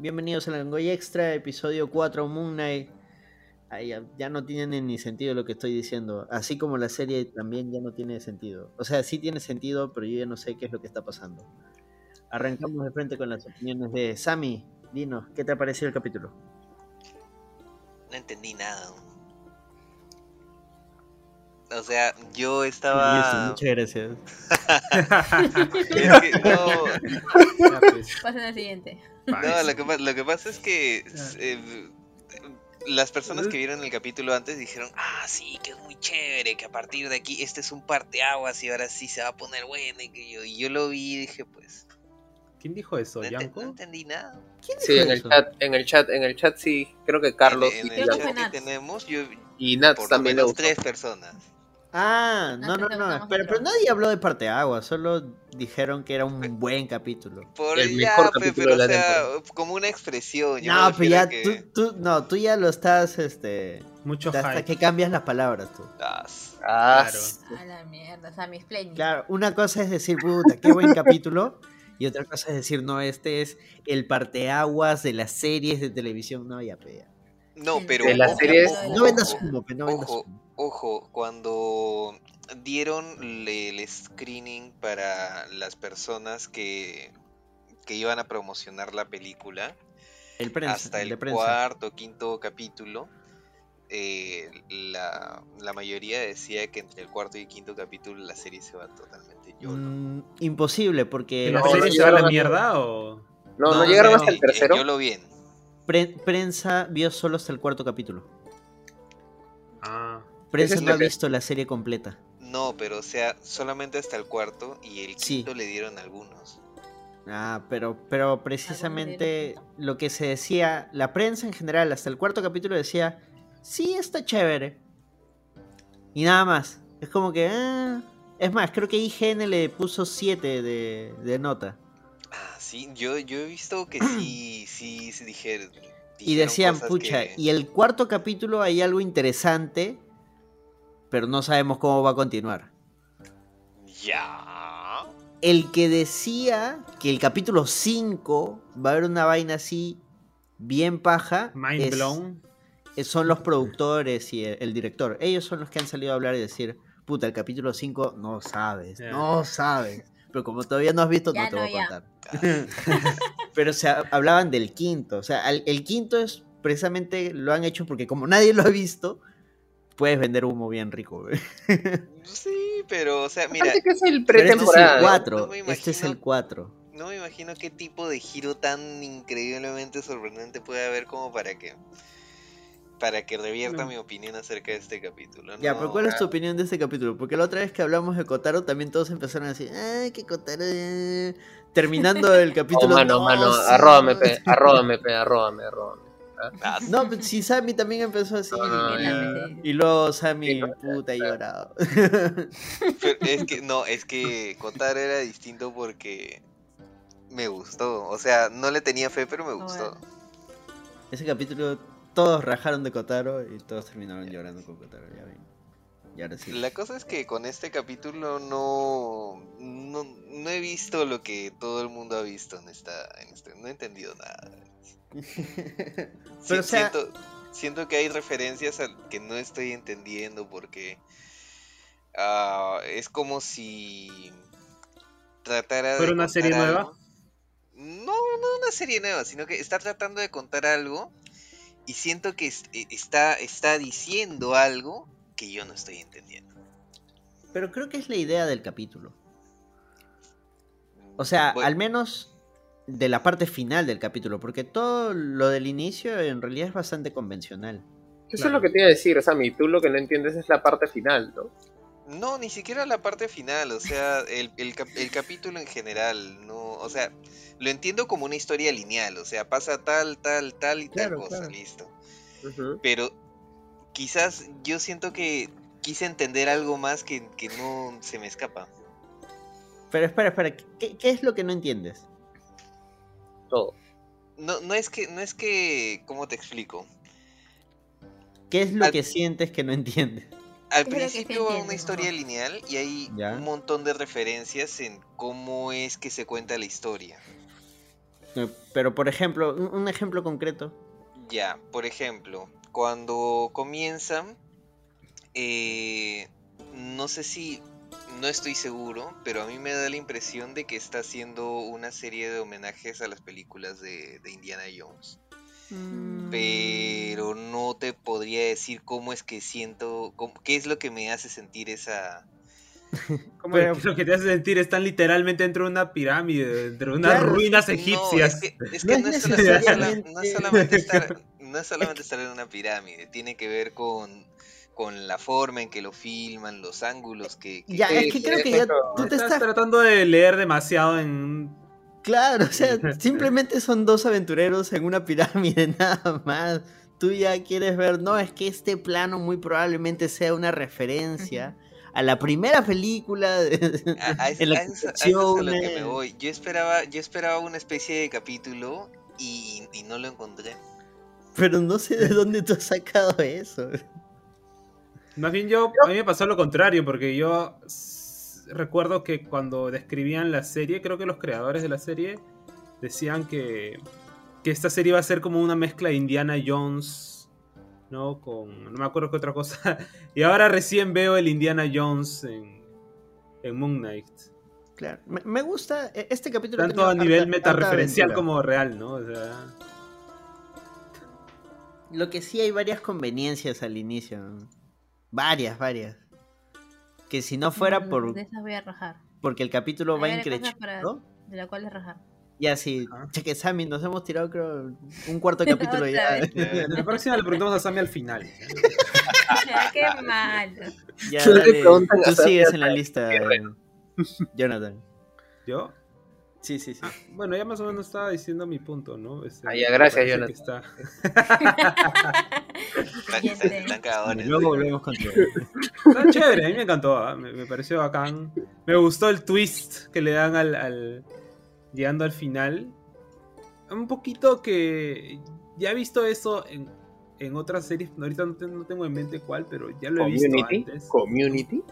bienvenidos a la Langoy Extra, episodio 4 Moon Knight. Ya no tiene ni sentido lo que estoy diciendo. Así como la serie también ya no tiene sentido. O sea, sí tiene sentido, pero yo ya no sé qué es lo que está pasando. Arrancamos de frente con las opiniones de Sammy. Dinos, ¿qué te ha parecido el capítulo? No entendí nada. O sea, yo estaba. Muchas gracias. Es que no, Ya, pues. Pasen al siguiente. no, lo que, pa- lo que pasa es que eh, las personas que vieron el capítulo antes dijeron, ah, sí, que es muy chévere, que a partir de aquí este es un parteaguas y ahora sí se va a poner bueno. Y, que yo, y yo lo vi y dije, pues, ¿Quién dijo eso? no, no entendí nada. Sí, en el eso? chat, en el chat, en el chat sí, creo que Carlos en, en y, el chat que Nats. tenemos, yo, y Nats por lo también le menos tres personas. Ah, no, no, no. Pero, pero nadie habló de parte agua, solo dijeron que era un buen capítulo. Por El ya, mejor pe, capítulo pero de o la sea, temporada. como una expresión. yo No, pero a ya que- tú, tú, no, tú ya lo estás, este, Mucho hasta hype. que cambias las palabras tú. Ah, Ah, Claro. A la mierda, o sea, mis explain. Claro, una cosa es decir, puta, qué buen capítulo, y otra cosa es decir, no, este es el parteaguas de las series de televisión, no, ya pega. No, Sí. pero. De las series- ojo, No vendas humo, pe, no vendas Ojo, humo. Ojo, cuando dieron el screening para las personas que, que iban a promocionar la película, El prensa, hasta el el cuarto, quinto capítulo, eh, la, la mayoría decía que entre el cuarto y el quinto capítulo la serie se va totalmente YOLO. Mm, imposible, porque ¿Que la No, serie no se va a la mierda o...? no, no, No, llegaron no, hasta el Eh, tercero. YOLO bien. pre- prensa vio solo hasta el cuarto capítulo. Prensa es no ha visto la serie completa. No, pero o sea, solamente hasta el cuarto y el Sí. quinto le dieron algunos. Ah, pero, pero precisamente lo que se decía, la prensa en general, hasta el cuarto capítulo decía, sí, está chévere. Y nada más. Es como que... ah. Es más, creo que IGN le puso 7 de, de nota. Ah, sí, yo, yo he visto que sí, sí, se dijeron. Y decían, pucha, que- y el cuarto capítulo hay algo interesante, pero no sabemos cómo va a continuar. Ya. El que decía que el capítulo 5 va a haber una vaina así bien paja. Mind es- blown. son los productores y el, el director. Ellos son los que han salido a hablar y decir, puta, el capítulo 5 no sabes, no sabes. Pero como todavía no has visto, Ya no te no, voy a contar. Pero se ha- hablaban del quinto. O sea, al- el quinto es precisamente lo han hecho porque como nadie lo ha visto, puedes vender humo bien rico. güey. Sí, pero, o sea, mira, Aparte que es el Pero este es el pretemporada. ¿no? 4. No me este es el imagino- 4. no me imagino qué tipo de giro tan increíblemente sorprendente puede haber como para que para que revierta No. mi opinión acerca de este capítulo. Ya, pero ¿cuál es tu opinión de este capítulo? Porque la otra vez que hablamos de Kotaro también todos empezaron a decir, ay, que Kotaro... eh". Terminando el Oh, capítulo... mano, "No, mano, sí, arróbame, no". pe, arróbame, pe, arróbame, arróbame. Ah, No, pues, si Sammy también empezó así. No, y, luego Sammy, puta, llorado. pero es que no, es que Kotaro era distinto porque me gustó. O sea, no le tenía fe, pero me gustó. Bueno. Ese capítulo todos rajaron de Kotaro y todos terminaron llorando con Kotaro, ya ven. Y ahora sí. La cosa es que con este capítulo no, no, no he visto lo que todo el mundo ha visto en esta, en este, no he entendido nada. Pero, o Si- sea- siento, siento que hay referencias al que no estoy entendiendo porque ah, es como si tratara ¿Fuera de una serie nueva? No, no una serie nueva, sino que está tratando de contar algo y siento que es- eh, está, está diciendo algo que yo no estoy entendiendo. Pero creo que es la idea del capítulo. O sea, Bueno, al menos de la parte final del capítulo, porque todo lo del inicio en realidad es bastante convencional. Eso Claro. es lo que te iba a decir, Sammy. Tú lo que no entiendes es la parte final, ¿no? No, ni siquiera la parte final, o sea, el, el, cap- el capítulo en general, no, o sea, lo entiendo como una historia lineal, o sea, pasa tal, tal, tal y Claro, tal cosa, claro. listo. Pero quizás yo siento que quise entender algo más que, que no se me escapa. Pero espera, espera, ¿qué, qué es lo que no entiendes? Todo. No, no es que, no es que, ¿cómo te explico? ¿Qué es lo Al- que sientes que no entiendes? Al principio va una historia lineal y hay Ya. un montón de referencias en cómo es que se cuenta la historia. Pero, por ejemplo, un, un ejemplo concreto. Ya, por ejemplo, cuando comienzan, eh, no sé si, no estoy seguro, pero a mí me da la impresión de que está haciendo una serie de homenajes a las películas de, de Indiana Jones. Pero no te podría decir cómo es que siento, cómo- qué es lo que me hace sentir esa... ¿Cómo Pero- es que lo que te hace sentir están literalmente dentro de una pirámide, dentro de unas Claro, ruinas No, egipcias. es que, es No que es no, es solo- necesariamente- no es solamente estar, no es solamente estar en una pirámide, tiene que ver con, con la forma en que lo filman, los ángulos que... que- Ya, es que creo que ya tú te Estás estás tratando de leer demasiado en... Claro, o sea, simplemente son dos aventureros en una pirámide, nada más. Tú ya quieres ver, no, es que este plano muy probablemente sea una referencia a la primera película de- A, a en la a eso- a eso es a lo que me voy. Yo esperaba, yo esperaba una especie de capítulo y, y no lo encontré. Pero no sé de dónde tú has sacado eso. Más bien yo, a mí me pasó lo contrario, porque yo recuerdo que cuando describían la serie, creo que los creadores de la serie decían que, que esta serie iba a ser como una mezcla de Indiana Jones, ¿no? Con, no me acuerdo qué otra cosa. Y ahora recién veo el Indiana Jones en, en Moon Knight. Claro, me, me gusta e- este capítulo. Tanto a nivel meta harta referencial aventura. como real, ¿no? O sea, Lo que sí hay varias conveniencias al inicio. ¿no? Varias, varias. Que si no fuera Mm, por De esas voy a rajar. porque el capítulo Hay va increciendo. De la cual es rajar. Ya sí, cheque Sammy, nos hemos tirado creo un cuarto de capítulo ya. vez. la próxima le preguntamos a Sammy al final. Ya, qué malo. Ya, dale, tú sigues en la lista, eh, Jonathan. ¿Yo? Sí, sí, sí. Ah, bueno, ya más o menos estaba diciendo mi punto, ¿no? Este, Ah, ya, gracias, Jonathan. que está- cagadones. Luego volvemos contigo. Está chévere, a mí me encantó, ah, me, me pareció bacán. Me gustó el twist que le dan al, al- llegando al final. Un poquito que ya he visto eso en, en otras series, ahorita no, te- no tengo en mente cuál, pero ya lo he visto Community. antes. Community.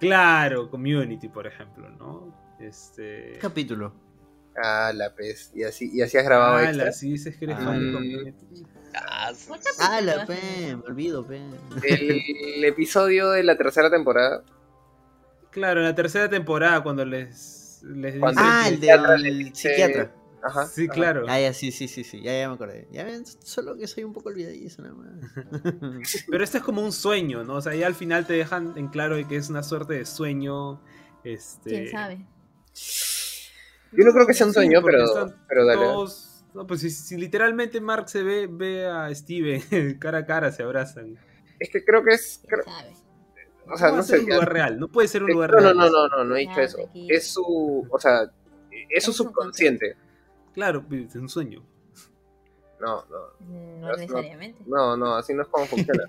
Claro, Community, por ejemplo, ¿no? Este... capítulo. Ah, la pez. Y así, y así has grabado Ah, extra. la, sí, dices que eres Ah. Ah, sí. ¿Cuál Ah, la pe, me olvido, pe. El episodio de la tercera temporada. Claro, en la tercera temporada cuando les, les Cuando dicen Ah, el psiquiatra le del dice- psiquiatra. Ajá. Sí, ajá. claro. Ah, ya, sí, sí, sí, sí, ya, ya me acordé. Ya ven, solo que soy un poco olvidadizo nada más. Pero este es como un sueño, ¿no? O sea, ya al final te dejan en claro de que es una suerte de sueño. Este... ¿Quién sabe? Yo no creo que sea un sueño, pero, están pero dale. Todos- No, pues si, si literalmente Mark se ve, ve a Steven cara a cara, se abrazan. Es que creo que es. O sea, no sé. un lugar real, no puede ser un Eh, lugar no, no, real. no, no, no, no he dicho eso. Es su. O sea, es su subconsciente. Claro, es un sueño. No, no. No, No necesariamente. No, no, así no es como funciona.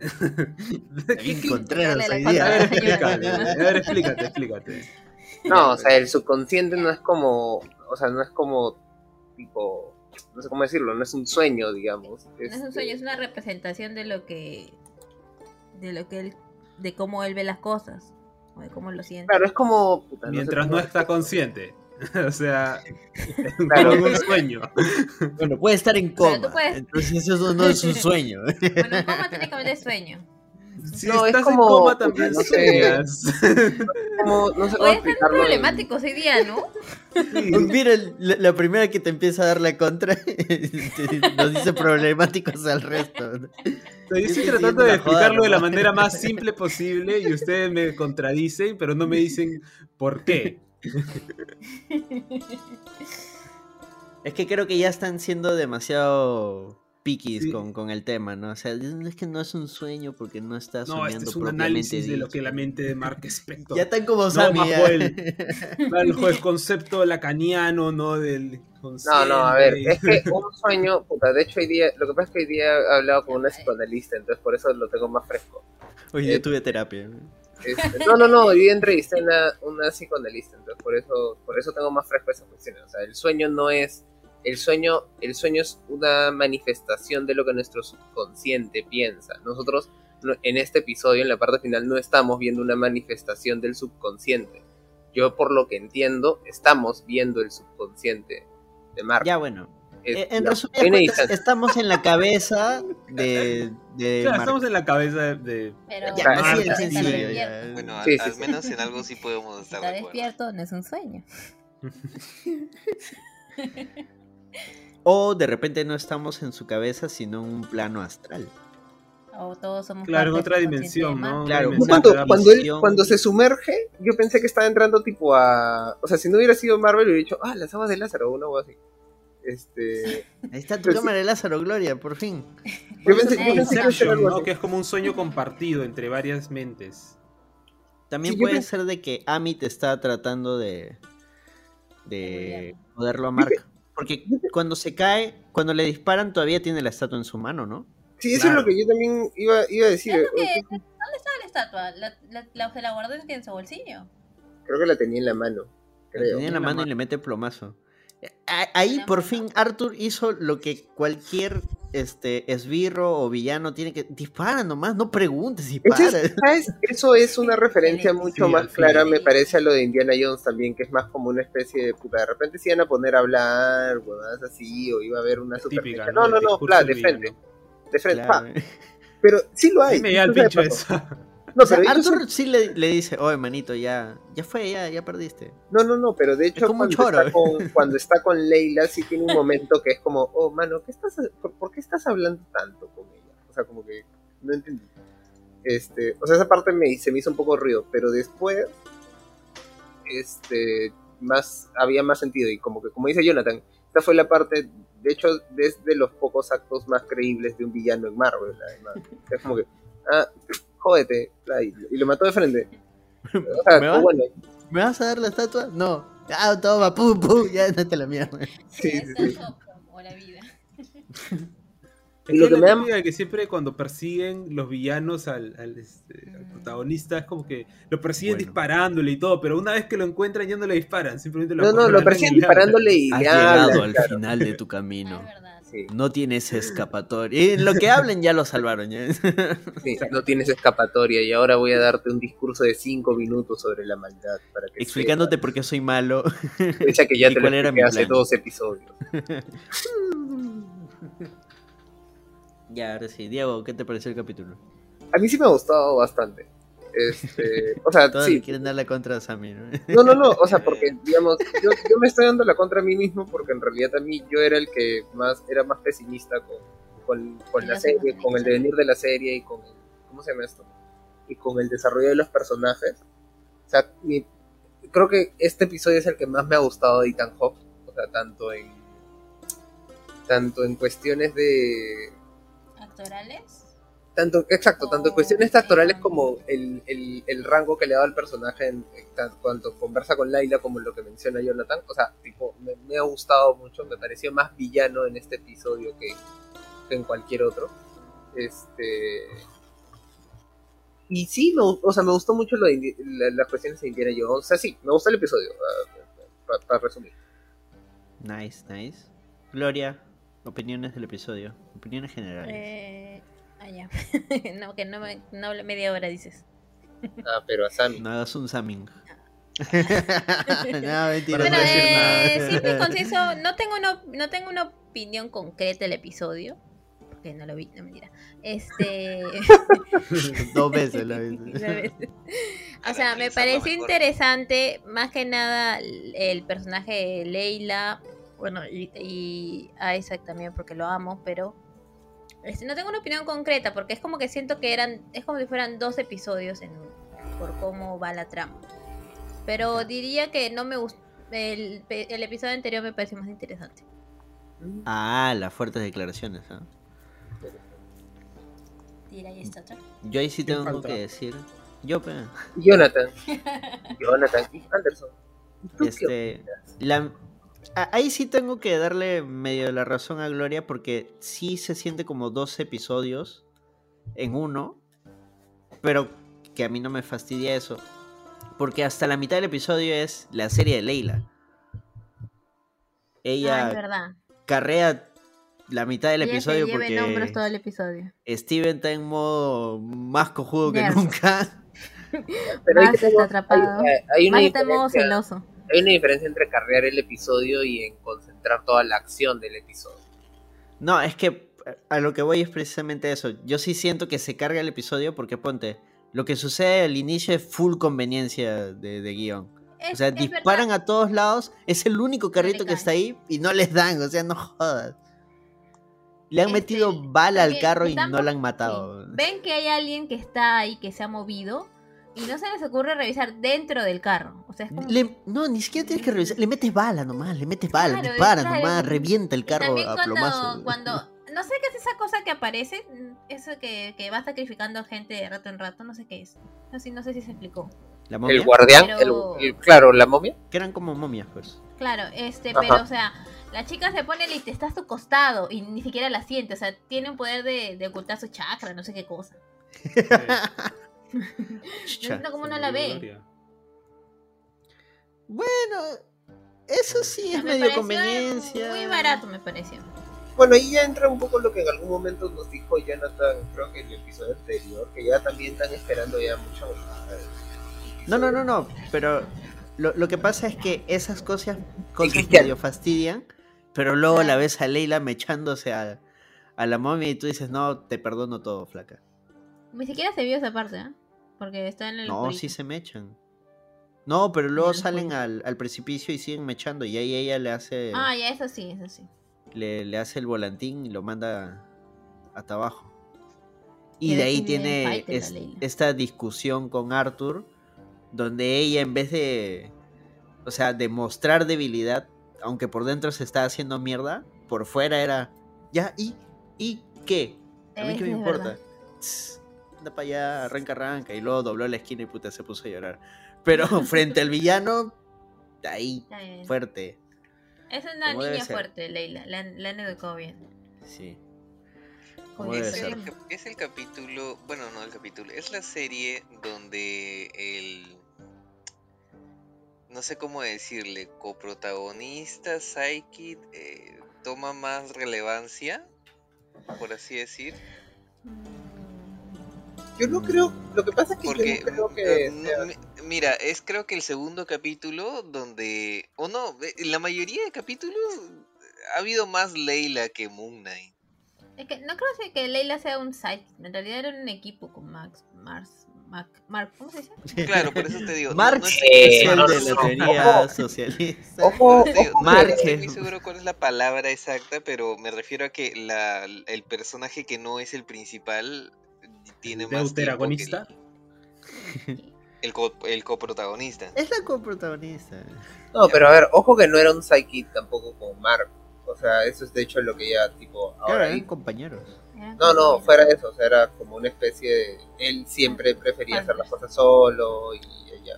Contreras. A ver, explícate, a ver, explícate, explícate. No, o sea, el subconsciente no es como. O sea, no es como. Tipo. No sé cómo decirlo, no es un sueño, digamos. No es un Este, sueño, es una representación de lo que. de lo que él. de cómo él ve las cosas. O de cómo lo siente. Claro, es como. puta, Mientras no está consciente. o sea, Claro. como un sueño. Bueno, puede estar en Pero tú coma. puedes- Entonces eso no es un sueño. Bueno, ¿cómo técnicamente es sueño? Si No, es estás como- en coma también no sé. Como- no sé cómo Oye, están explicarlo. en- problemáticos hoy día, ¿no? Sí. Mira, la, la primera que te empieza a dar la contra te- nos dice problemáticos al resto. Yo estoy tratando de joda explicarlo de la manera más simple posible y ustedes me contradicen, pero no me dicen por qué. Es que creo que ya están siendo demasiado piquis Sí. con, con el tema, ¿no? O sea, es que no es un sueño porque no está No, soñando este es un de lo que la mente de Mark Spector. Ya están como No, Sammy. bajo el- Bajo el concepto lacaniano, ¿no? Del No, no, a ver, es que un sueño, puta, de hecho hoy día, lo que pasa es que hoy día he hablado con una psicoanalista, entonces por eso lo tengo más fresco. Oye, yo tuve terapia. Este, no, no, no, hoy día entrevisté a una, una psicoanalista, entonces por eso, por eso tengo más fresco esa cuestión. O sea, el sueño no es, el sueño, el sueño es una manifestación de lo que nuestro subconsciente piensa. Nosotros no- en este episodio, en la parte final, no estamos viendo una manifestación del subconsciente. Yo por lo que entiendo, estamos viendo el subconsciente de Marvel. Ya bueno. Es Eh, En la- distancia. estamos en la cabeza de, de Claro, estamos en la cabeza de. Pero Ya, de sí, sí. despierto. ya. Bueno, Sí, al, sí, al sí. menos en algo sí podemos estar Está de despierto, no es un sueño. O de repente no estamos en su cabeza, sino en un plano astral. O todos somos Claro, otra dimensión. ¿no? Claro, dimensión Cuando, cuando, él, visión. cuando se sumerge, yo pensé que estaba entrando tipo a... O sea, si no hubiera sido Marvel, hubiera dicho, ah, las aguas de Lázaro o una cosa así. Este... Ahí está tu sí. cámara de Lázaro, Gloria, por fin. Yo pensé, yo que ¿no? Que es como un sueño compartido entre varias mentes. También Sí, puede ser de que Amit está tratando de, de De joderlo a Mark. Porque cuando se cae, cuando le disparan, todavía tiene la estatua en su mano, ¿no? Sí, eso Claro. es lo que yo también iba, iba a decir. Que- ¿Dónde estaba la estatua? ¿La, la, la- se la guardó en su bolsillo? Creo que la tenía en la mano. La tenía en la En mano y le mete plomazo. Ahí por fin Arthur hizo lo que cualquier este esbirro o villano tiene que dispara nomás, no preguntes, dispara. Eso es una referencia mucho Sí, más clara, me parece, a lo de Indiana Jones también, que es más como una especie de puta. De repente se iban a poner a hablar, huevadas así, o iba a haber una super. Típica, No, no, no, plan, del de frente. De frente, Claro. pa. Pero sí lo hay. me da el pincho eso. No, O sea, pero ellos- Arthur sí le, le dice, oye manito, ya, ya fue, ya, ya perdiste. No, no, no, pero de hecho un cuando, está con, cuando está con Leila sí tiene un momento que es como, oh, mano, ¿qué estás, por, por qué estás hablando tanto con ella? O sea, como que no entendí. Este, o sea, esa parte me, se me hizo un poco ruido, pero después, este, más, había más sentido y como que, como dice Jonathan, esta fue la parte, de hecho, desde los pocos actos más creíbles de un villano en Marvel, además. Es como que, ah, jódete, y, y lo mató de frente. O sea, ¿Me va? bueno, ¿Me vas a dar la estatua? No. Ah, toma, pum, pum, ya andate la mierda. sí, sí, sí. Como la vida. Es Lo que que me da- que siempre cuando persiguen los villanos al, al, este, al protagonista es como que lo persiguen Bueno. disparándole y todo, pero una vez que lo encuentran ya no le disparan, simplemente lo No, no, lo persiguen y le hablan. disparándole y Has le llegado al claro. final de tu Ah, camino. es verdad. Sí, No tienes escapatoria. Y en lo que hablen ya lo salvaron. ¿ya? sí, no tienes escapatoria y ahora voy a darte un discurso de cinco minutos sobre la maldad para que Explicándote por qué soy malo. Esa que ya y te lo era mi hace plan. dos episodios. ya, ahora sí. Diego, ¿qué te pareció el capítulo? A mí sí me ha gustado bastante. Este, o sea, Todos sí. quieren dar la contra a Sammy, ¿no? No, no, no, o sea, porque, digamos, yo, yo me estoy dando la contra a mí mismo porque en realidad a mí yo era el que más, era más pesimista con, con, con la serie, con el devenir de la serie y con el, ¿cómo se llama esto? Y con el desarrollo de los personajes. O sea, mi- creo que este episodio es el que más me ha gustado de Ethan Hawke, o sea, tanto en, tanto en cuestiones de, ¿Actorales? Tanto, exacto, tanto Oh, cuestiones actorales sí. como el, el, el rango que le da al personaje en, cuanto conversa con Laila como lo que menciona Jonathan. O sea, tipo, me, me ha gustado mucho, me pareció más villano en este episodio que, que en cualquier otro. Este. Y sí, me, o sea, me gustó mucho lo de Indi- la- las cuestiones de Indiana Jones. O sea, sí, me gustó el episodio, para resumir. Nice, nice. Gloria, opiniones del episodio. Opiniones generales. Eh, ah, ya. no, que no, me, no hable media hora, dices. Ah, pero a Sammy. No hagas un Saming. no, mentira. Bueno, no decir eh, nada. simple y conciso, no tengo, una, no tengo una opinión concreta del episodio. Porque no lo vi, no mentira. Este. Dos veces la vi. O sea, me mejor. interesante, más que nada, el el personaje de Leila, bueno, y, y a Isaac también, porque lo amo, pero este, no tengo una opinión concreta, porque es como que siento que eran, es como si fueran dos episodios en uno, por cómo va la trama. Pero diría que no me gustó, el, el episodio anterior me pareció más interesante. Ah, las fuertes declaraciones. ¿ah? Yo ahí sí ¿Quién tengo falta? que decir. Yo, pe. Jonathan. Jonathan Anderson. ¿Tú qué Este, la, ahí sí tengo que darle medio la razón a Gloria porque sí se siente como dos episodios en uno, pero que a mí no me fastidia eso. Porque hasta la mitad del episodio es la serie de Leila. Ah, es Ella verdad. carrea la mitad del Ella se episodio en todo porque el episodio. Steven está en modo más cojudo que nunca. Pero está atrapado. hay- hay una Más está en modo celoso. Hay una diferencia entre carrear el episodio y en concentrar toda la acción del episodio. No, es que a lo que voy es precisamente eso. Yo sí siento que se carga el episodio porque ponte, lo que sucede al inicio es full conveniencia de, de guion. Es- O sea, disparan verdad. a todos lados, es el único carrito que está ahí y no les dan, o sea, no jodas. Le han Este, metido bala al carro y no la han matado. sí. Ven que hay alguien que está ahí, que se ha movido, y no se les ocurre revisar dentro del carro. O sea, es como... Le- no, ni siquiera tienes que revisar, le metes bala nomás, le metes bala, Claro, dispara claro. nomás, revienta el carro también a cuando, plomazo. cuando, no sé qué es esa cosa que aparece, mm, eso que, que va sacrificando gente de rato en rato, no sé qué es. No sé, no sé si se explicó. La momia, El guardián, Pero- el, el- claro, la momia. que eran como momias, pues. Claro, este, Ajá. pero o sea, la chica se pone y te está a su costado y ni siquiera la siente, o sea, tiene un poder de, de ocultar su chakra, no sé qué cosa. No cómo no la ve. Gloria. Bueno, eso sí es Me medio conveniencia. Muy barato me pareció. Bueno, ahí ya entra un poco lo que en algún momento nos dijo Jonathan, creo que en el episodio anterior, que ya también están esperando ya mucha. No, no, no, no, pero lo, lo que pasa es que esas cosas, cosas medio fastidian, pero luego la ves a Leila mechándose a, a la momia y tú dices, no, te perdono todo, flaca. Ni siquiera se vio esa parte, ¿eh? Porque está en el. No, sí se mechan. No, pero luego salen al, al precipicio y siguen mechando y ahí ella le hace Ah, ya, eso sí, eso sí. le, le hace el volantín y lo manda hasta abajo. Y de ahí tiene es- esta discusión con Arthur, donde ella en vez de, o sea, de mostrar debilidad, aunque por dentro se está haciendo mierda, por fuera era, ya, ¿y, y qué? A mí qué me importa. verdad. Anda para allá, arranca, arranca. Y luego dobló la esquina y puta se puso a llorar. Pero frente al villano, ahí, fuerte. Es una niña ser. fuerte, Leila. La, han- la han educado bien. Sí. Es ser. el, cap- es el capítulo, bueno, no el capítulo, es la serie donde el, no sé cómo decirle, coprotagonista, Psyche, eh, toma más relevancia, por así decir. Yo no creo, lo que pasa es que Porque, yo no creo que eh, no, sea- mi- mira, es creo que el segundo capítulo donde, o no, eh, en la mayoría de capítulos ha habido más Leila que Moon Knight. Es que no creo que- Leila sea un site. En realidad era un equipo con Max, Mars, Mac, Mark, ¿cómo se dice? Claro, por eso te digo. no- Marx no Eh, es el no, de no, la no, teoría ojo. socialista. Ojo, ojo, no estoy muy seguro cuál es la palabra exacta, pero me refiero a que la, el personaje que no es el principal tiene más tiempo que el, el, co- el coprotagonista. Es la coprotagonista. No, pero a ver, ojo que no era un psychic tampoco con Mark. O sea, eso es de hecho lo que ya, tipo, Claro, ahora... eran compañeros. No, no, fuera de eso, o sea, era como una especie de... Él siempre prefería hacer las cosas solo y ella...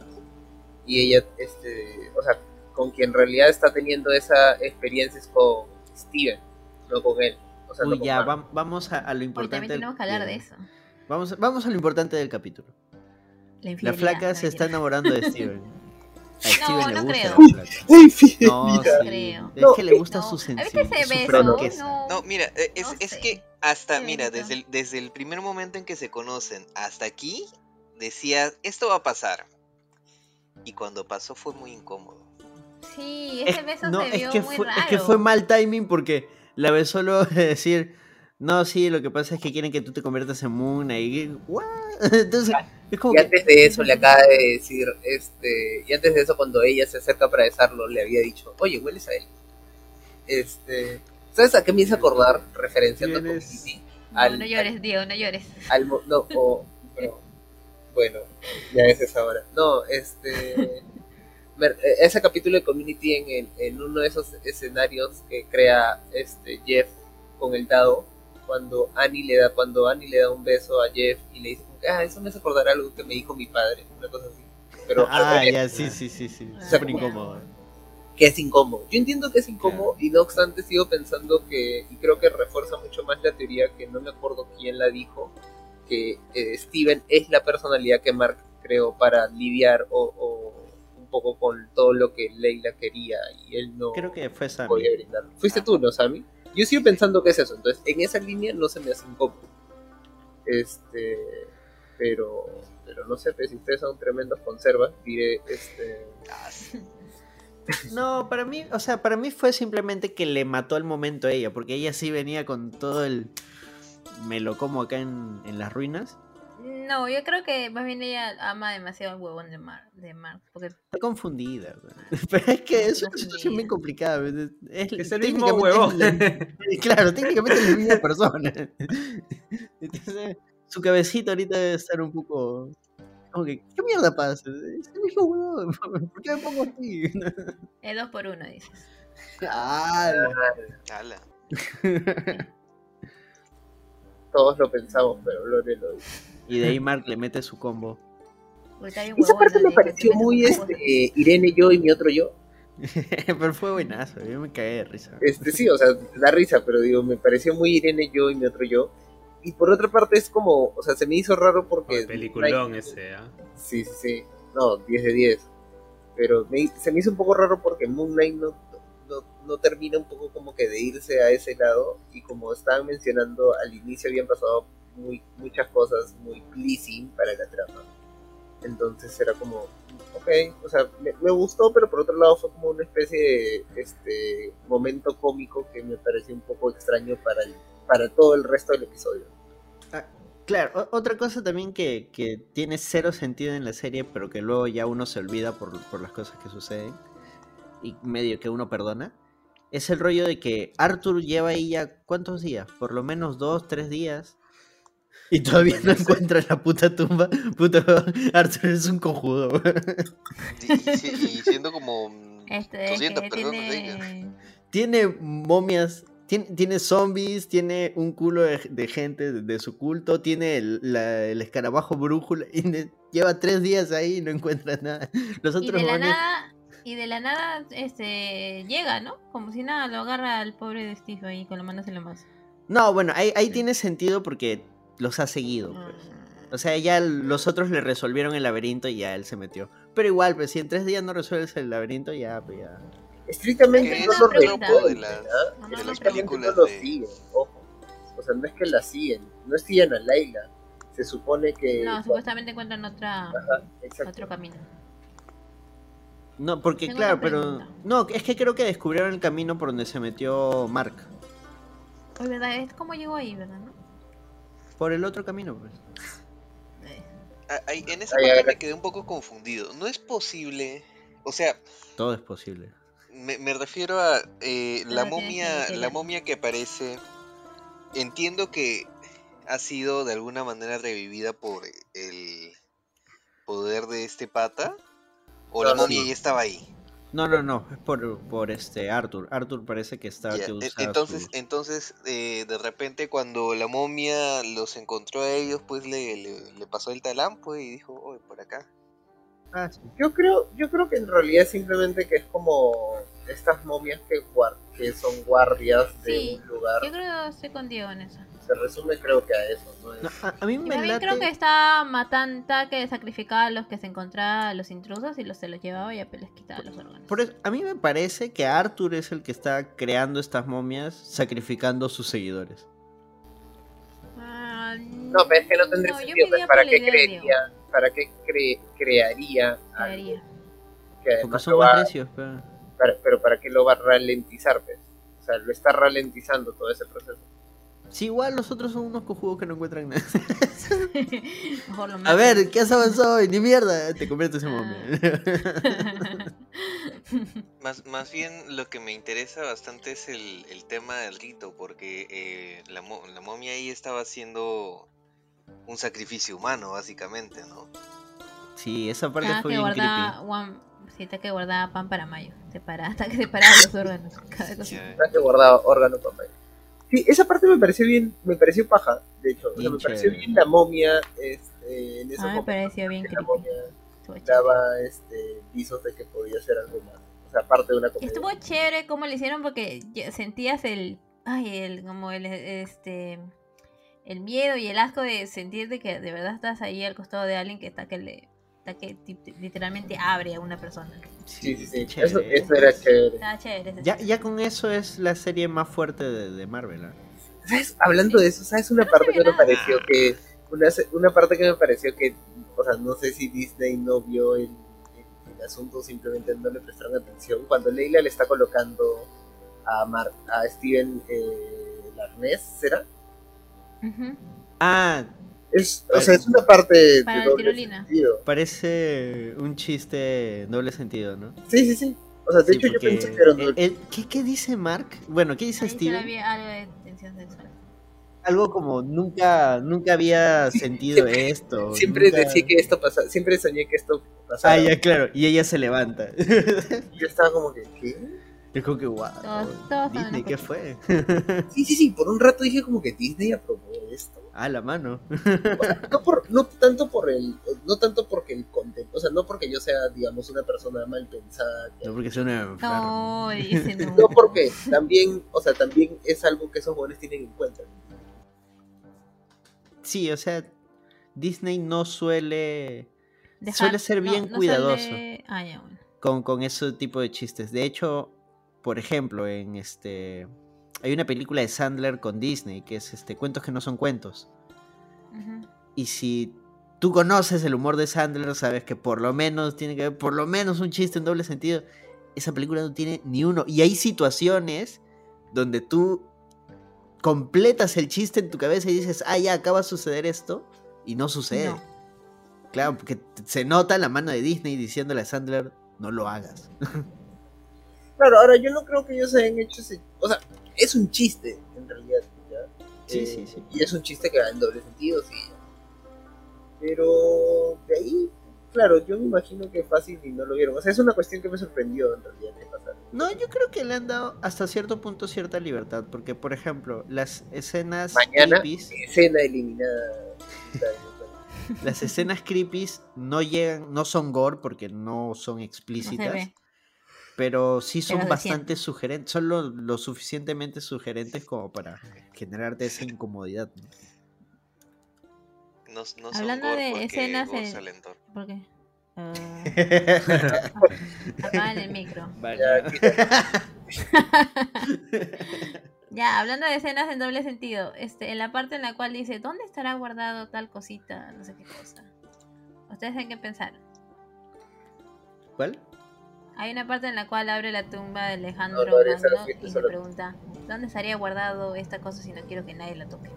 Y ella, este... O sea, con quien en realidad está teniendo esa experiencia es con Steven, no con él. O sea, no Uy, con ya, vam- vamos a, a lo Hoy importante. también tenemos que hablar de eso. Vamos, vamos a lo importante del capítulo. La, La flaca no, se está enamorando de Steven. A Steven le no gusta creo. la. No, sí. creo. Es No, que le gusta No. su ¿Has visto sensibilidad. No. No, mira, eh, es, No es que hasta, Qué mira, desde el, desde el primer momento en que se conocen hasta aquí, decía, esto va a pasar. Y cuando pasó fue muy incómodo. Sí, Es- ese beso no, se es vio que, muy fue, raro. es que fue mal timing porque la besó luego de decir, no, sí, lo que pasa es que quieren que tú te conviertas en Moon y ¿what? Entonces, es como Y que, antes de eso le acaba de decir, este, y antes de eso cuando ella se acerca para besarlo, le había dicho, oye, hueles a él. Este, ¿sabes a qué me hizo acordar? Referenciando ¿Quién con es? Kitty, No, al- no llores, Diego, no llores. al no, o- pero, bueno, ya es esa hora. No, este, ver, ese capítulo de Community en, el- en uno de esos escenarios que crea este Jeff con el dado, cuando Annie le da, cuando Annie le da un beso a Jeff y le dice, ah, eso me hace acordar algo que me dijo mi padre, una cosa así. Pero ah, ya, sí, sí, sí, sí, Ah, súper ya. incómodo. que es incómodo. Yo entiendo que es incómodo y no obstante sigo pensando que, y creo que refuerza mucho más la teoría que no me acuerdo quién la dijo, que eh, Steven es la personalidad que Mark creó para lidiar o, o un poco con todo lo que Leila quería y él no Creo que fue Sammy. podía brindar. Fuiste tú, ¿no, Sammy? Yo sigo pensando que es eso, entonces en esa línea no se me hace incómodo. Este, pero, pero no sé, pues, si ustedes son tremendos conservas, diré, este, No, para mí, o sea, para mí fue simplemente que le mató el momento a ella, porque ella sí venía con todo el me lo como acá en, en las ruinas. No, yo creo que más bien ella ama demasiado al huevón de Mar, de Mark, porque Está confundida, güey. pero es que es una situación bien complicada. Es, es- Es el mismo huevón. la- claro, técnicamente es la misma persona. Entonces, su cabecita ahorita debe estar un poco. Como que, ¿qué mierda pasa? Es el mismo huevón. ¿Por qué me pongo así? es dos por uno, dices. Ah, Ala. Todos lo pensamos, pero Lore lo dice. Y de ahí Mark le mete su combo. Esa parte me pareció muy este, Irene yo y mi otro yo. Pero fue buenazo, yo me cagué de risa. Este, sí, o sea, da risa, pero digo, me pareció muy Irene yo y mi otro yo. Y por otra parte es como, o sea, se me hizo raro porque... El peliculón ese, ¿ah? Sí, sí, sí. No, 10 de 10. Pero me- se me hizo un poco raro porque Moon Knight no, no, no termina un poco como que de irse a ese lado. Y como estaban mencionando, al inicio habían pasado muy, muchas cosas muy pleasing para la trama. Entonces era como, ok, o sea, me, me gustó, pero por otro lado fue como una especie de este momento cómico que me pareció un poco extraño para, el- para todo el resto del episodio. Claro, o- otra cosa también que, que tiene cero sentido en la serie, pero que luego ya uno se olvida por, por las cosas que suceden y medio que uno perdona, es el rollo de que Arthur lleva ahí ya cuántos días, por lo menos dos, tres días, y todavía no encuentra la puta tumba. Puta, Arthur es un cojudo. Y, y- y siendo como mm, Este, 200 personas tiene... tiene momias, tiene, tiene zombies, tiene un culo de, de gente de, de su culto, tiene el, la- el escarabajo brújula y lleva tres días ahí y no encuentra nada. Los Y de la nada, y de la nada, este, llega, ¿no? Como si nada, lo agarra al pobre de Steve ahí con la mano en la masa. No, bueno, ahí, ahí tiene sentido porque los ha seguido. pues. O sea, ya los otros le resolvieron el laberinto y ya él se metió. Pero igual, pues si en tres días no resuelves el laberinto, ya, pues ya. Estrictamente Que no es lo de las. No, de las películas no lo de... siguen, ojo. O sea, no es que la siguen, no siguen a Laila. Se supone que. No, supuestamente encuentran otra, Ajá, otro camino. No, porque Tengo claro, pero... No, es que creo que descubrieron el camino por donde se metió Mark. Oye, ¿verdad? Es como llegó ahí, ¿verdad? ¿No? Por el otro camino, pues. Ah, en esa Ay, parte ay, me quedé un poco confundido. No es posible... O sea, Todo es posible. me, me refiero a eh, la momia la momia que aparece. Entiendo que ha sido de alguna manera revivida por el poder de este pata. O la no, momia no. ya estaba ahí. No, no, no, es por, por este Arthur. Arthur parece que está que e- Entonces, su- entonces eh, de repente cuando la momia los encontró a ellos, pues le, le, le pasó el talán, pues, y dijo, oye, por acá. Ah, sí. Yo creo, yo creo que en realidad simplemente que es como estas momias que, que son guardias de Sí, un lugar. Yo creo que estoy contigo en eso. Se resume creo que a eso, ¿no? No, a, a mí me también late... creo que está matando, que sacrificaba a los que se encontraba a los intrusos y los se los llevaba y a les quitaba los órganos. por eso- a mí me parece que Arthur es el que está creando estas momias, sacrificando a sus seguidores. Ah, No, pero es que no tendría no, sentido. pues, ¿Para qué creería? ¿Para qué cre- crearía algo Creería. que Porque son más va, recios. pero- para- pero para qué lo va a ralentizar? Pues? O sea, lo está ralentizando todo ese proceso. Sí, igual los otros son unos cojudos que no encuentran nada. A ver, ¿qué has avanzado hoy? Ni mierda, te conviertes en Ah. momia. Más, más bien lo que me interesa bastante es el, el tema del rito, porque eh, la, la momia ahí estaba haciendo un sacrificio humano, básicamente, ¿no? sí, esa parte Cada fue que bien guardaba creepy. one, sí, que guardaba pan para mayo. Separa, hasta que separaba los órganos. Cada cosa. Está que guardaba órgano papá. Sí, esa parte me pareció bien, me pareció paja, de hecho. O sea, Bien me pareció bien la momia, este, en ese A mí me pareció bien que la momia daba este, visos de que podía ser algo más. O sea, aparte de una comedia. Estuvo chévere cómo lo hicieron porque sentías el. Ay, el. Como el. Este. El miedo y el asco de sentir de que de verdad estás ahí al costado de alguien que está que le. Que literalmente abre a una persona. Sí, sí, sí. chévere. Eso, eso era chévere. Estaba chévere. Ya, ya con eso es la serie más fuerte de, de Marvel. ¿ah? ¿Sabes? Hablando de eso, ¿sabes una No parte que me pareció que. Una, una parte que me pareció que. O sea, no sé si Disney no vio el, el asunto simplemente no le prestaron atención. Cuando Leila le está colocando a, Mar a Steven eh, Larnés, ¿será? Ujú. Ah, Es, o sea, es una parte Para de doble tirolina. sentido. parece un chiste doble sentido, ¿no? Sí, sí, sí. O sea, de Sí, hecho yo pensé que era un doble el- ¿qué, qué dice Mark? Bueno, ¿qué dice Ahí Steven? algo de tensión sexual. Algo como nunca, nunca había sentido siempre- esto. Siempre nunca- decía que esto pasaba, siempre soñé que esto pasaba. Ah, ya, claro. Y ella se levanta. Y yo estaba como que, ¿qué? es como que, wow. Todos- todos Disney, ¿qué fue? Sí, sí, sí, por un rato dije como que Disney aprobó ah, la mano. O sea, no, por, no tanto por el, no tanto porque el contenido, o sea, no porque yo sea, digamos, una persona mal pensada, que- No porque es una enferma. No, dice no. no porque también, o sea, también es algo que esos jóvenes tienen en cuenta. Sí, o sea, Disney no suele Dejar- suele ser bien no cuidadoso. Ah, ya, bueno. con, con ese tipo de chistes. De hecho, por ejemplo, en este. Hay una película de Sandler con Disney que es este Cuentos que no son cuentos. Y si tú conoces el humor de Sandler, sabes que por lo menos tiene que haber por lo menos un chiste en doble sentido. Esa película no tiene ni uno. Y hay situaciones donde tú completas el chiste en tu cabeza y dices, ah, ya acaba de suceder esto. Y no sucede. No. Claro, porque se nota la mano de Disney diciéndole a Sandler, no lo hagas. Claro, ahora yo no creo que ellos hayan hecho ese, o sea, es un chiste, en realidad, ¿ya? Sí, Eh, sí, sí. Y es un chiste que va en doble sentido, sí. Pero de ahí, claro, yo me imagino que fácil y no lo vieron. O sea, es una cuestión que me sorprendió en realidad que pasara. No, yo creo que le han dado hasta cierto punto cierta libertad, porque por ejemplo, las escenas Mañana, creepies, Escena eliminada. las escenas creepies no llegan, no son gore porque no son No explícitas, ve. Pero sí son Pero bastante sugerentes, son lo, lo suficientemente sugerentes como para generarte esa incomodidad. ¿no? No, no son Hablando de escenas en- en. ¿Por qué? Ah, apagan el micro. Vaya. Ya, hablando de escenas en doble sentido, este, en la parte en la cual dice, ¿dónde estará guardado tal cosita? No sé qué cosa. ¿Ustedes saben qué pensar? ¿Cuál? Hay una parte en la cual abre la tumba de Alejandro No, Magno y se pregunta, ¿dónde estaría guardado esta cosa si no quiero que nadie la toque?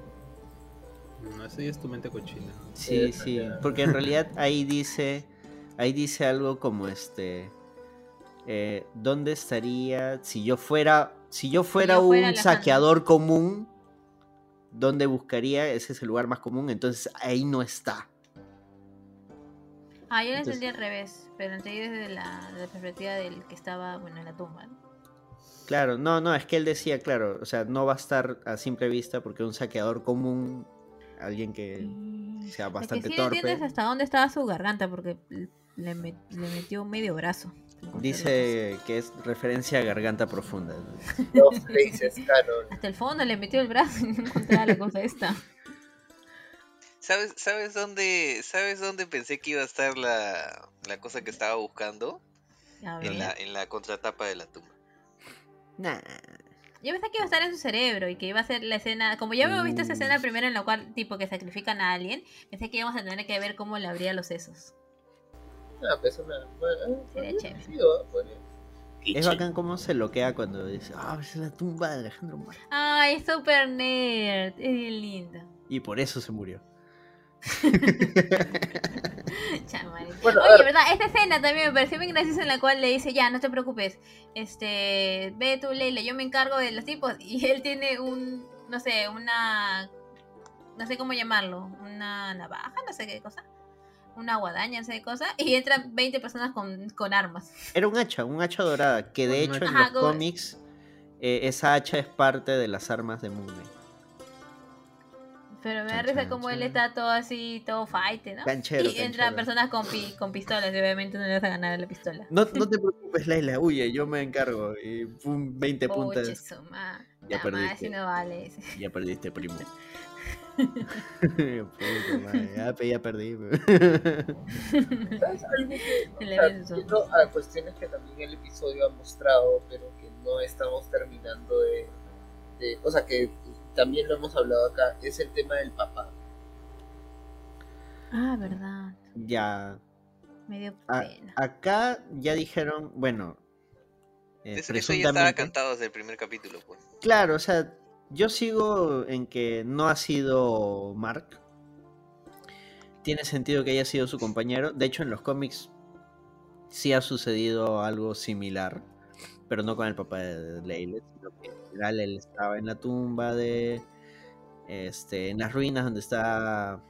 No, eso ya es tu mente cochina. Sí, Eso sí, ya. porque en realidad ahí dice, ahí dice algo como este, eh, ¿dónde estaría si yo fuera, si yo fuera yo un fuera Alejandro. saqueador común? ¿Dónde buscaría? Ese es el lugar más común, entonces ahí no está. Ah, yo lo Entonces- entendí al revés, pero entendí desde la, la perspectiva del que estaba, bueno, en la tumba. ¿no? Claro, no, no, es que él decía, claro, o sea, no va a estar a simple vista porque un saqueador común, alguien que sea bastante que sí no torpe, entiendes hasta dónde estaba su garganta, porque le, met- le metió medio brazo. dice que es referencia a garganta profunda. No faces, canon. Hasta el fondo le metió el brazo y no encontraba la cosa esta. ¿Sabes, ¿Sabes dónde sabes dónde pensé que iba a estar la, la cosa que estaba buscando? En la, en la contratapa de la tumba. Nah. Yo pensé que iba a estar en su cerebro y que iba a ser la escena. Como ya habíamos visto esa escena Mm. primero en la cual, tipo, que sacrifican a alguien, pensé que íbamos a tener que ver cómo le abría los sesos. Ah, pues una. Bueno, Sería podría chévere. ¿ah? Es bacán cómo se loquea cuando dice, ah, es la tumba de Alejandro. Ay, es super nerd. Es bien linda. Y por eso se murió. Bueno, Oye, ver. ¿verdad? Esta escena también me pareció bien graciosa en la cual le dice, ya, no te preocupes, este, ve tú, Leila, yo me encargo de los tipos. Y él tiene un, no sé, una, no sé cómo llamarlo, una navaja, no sé qué cosa, una guadaña, no sé qué cosa, y entran 20 personas con, con armas. Era un hacha, un hacha dorada, que de hecho en los cómics eh, esa hacha es parte de las armas de Moon Knight. Pero me da Chan, risa chan, como él está todo así, todo fight, ¿no? Canchero, y entran personas con, pi- con pistolas y obviamente no le vas a ganar la pistola. No, no te preocupes, Leila, huye, yo me encargo. Y pum, 20 Puche, puntas. su ma- Ya madre, perdiste. si no vale. ese. Ya perdiste, primo. Puta madre, ya, ya perdí. pe. ¿Sabes algo a cuestiones que también el episodio ha mostrado, pero que no estamos terminando de, de- o sea, que también lo hemos hablado acá, es el tema del papá. Ah, verdad. ya. Me dio pena. Acá ya dijeron, bueno, eh, Eso, eso ya estaba presuntamente- cantado desde el primer capítulo, pues. Claro, o sea, yo sigo en que no ha sido Mark. Tiene sentido que haya sido su compañero. De hecho, en los cómics sí ha sucedido algo similar, pero no con el papá de Leila, sino que general él estaba en la tumba de. Este, en las ruinas donde está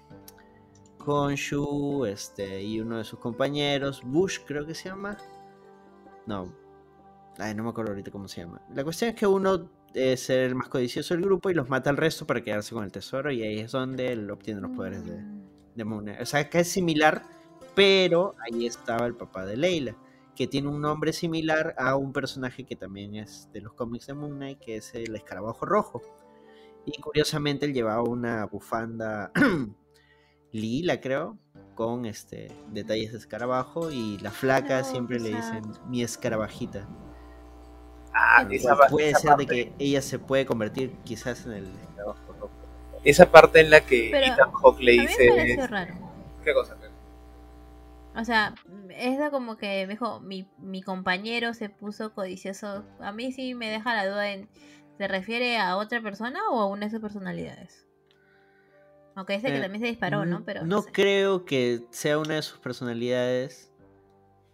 Khonshu, este, y uno de sus compañeros, Bush creo que se llama. No, Ay, no me acuerdo ahorita cómo se llama. La cuestión es que uno es el más codicioso del grupo y los mata al resto para quedarse con el tesoro y ahí es donde él obtiene los poderes de, Mm. de Moon Knight. O sea, que es similar, pero ahí estaba el papá de Leila, que tiene un nombre similar a un personaje que también es de los cómics de Moon Knight, que es el escarabajo rojo. Y curiosamente él llevaba una bufanda lila, creo, con este detalles de escarabajo y la flaca No, siempre le dicen mi escarabajita. Ah, esa, Puede, esa ser de que ella se puede convertir quizás en el escarabajo rojo. esa parte en la que Pero Ethan Hawke le me dice... raro. ¿Qué cosa? O sea, es como que me dijo, mi, mi compañero se puso codicioso. A mí sí me deja la duda en, ¿se refiere a otra persona o a una de sus personalidades? Aunque dice que Eh, también se disparó, ¿no? Pero no sé. creo que sea una de sus personalidades.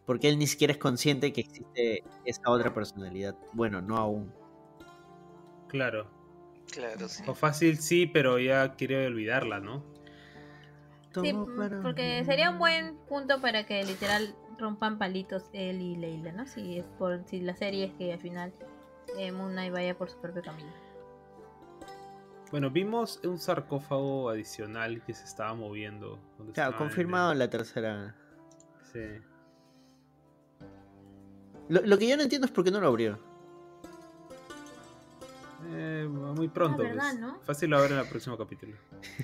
Porque él ni siquiera es consciente que existe esa otra personalidad. Bueno, no aún. Claro. Claro, sí. O fácil sí, pero ya quiere olvidarla, ¿no? Sí, Todo mm, para porque mí. sería un buen punto para que literal rompan palitos él y Leila, ¿no? Si es por si la serie es que al final eh, Moon Knight vaya por su propio camino. Bueno, vimos un sarcófago adicional que se estaba moviendo. Claro, en confirmado el- la tercera. Sí. Lo, lo que yo no entiendo es por qué no lo abrió. Eh, muy pronto. Ah, ¿verdad, pues. no? Fácil lo abre en el próximo capítulo.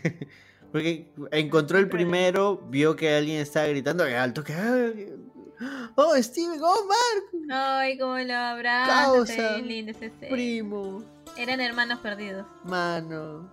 Porque encontró el primero, vio que alguien estaba gritando y alto que. "Ah, ¡Oh, Steven! ¡Oh, Mark! Ay, cómo lo bien lindo ese ser. Primo, Eran hermanos perdidos. mano.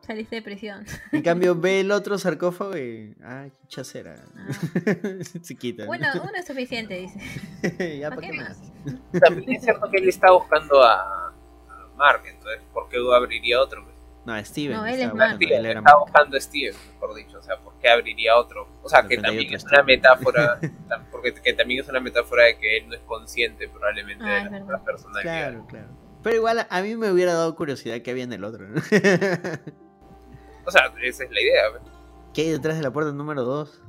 Saliste de prisión. En cambio, ve el otro sarcófago y. ¡Ah, qué chacera! Ah. Se quita. Uno, uno es suficiente, dice. ya, ¿Para ¿para qué qué más? más? También es cierto que él está buscando a, a Mark, entonces, ¿por qué abriría otro? No, Steven. No, él estaba es Mark. buscando, él era está Mark. buscando a Steve, mejor dicho, o sea, ¿por qué abriría otro? O sea, que también es una metáfora, porque que también es una metáfora de que él no es consciente probablemente Ah, de las otras personalidades. Claro, claro. Pero igual a- mí me hubiera dado curiosidad qué había en el otro. ¿no? O sea, esa es la idea. ¿ves? ¿Qué hay detrás de la puerta número 2?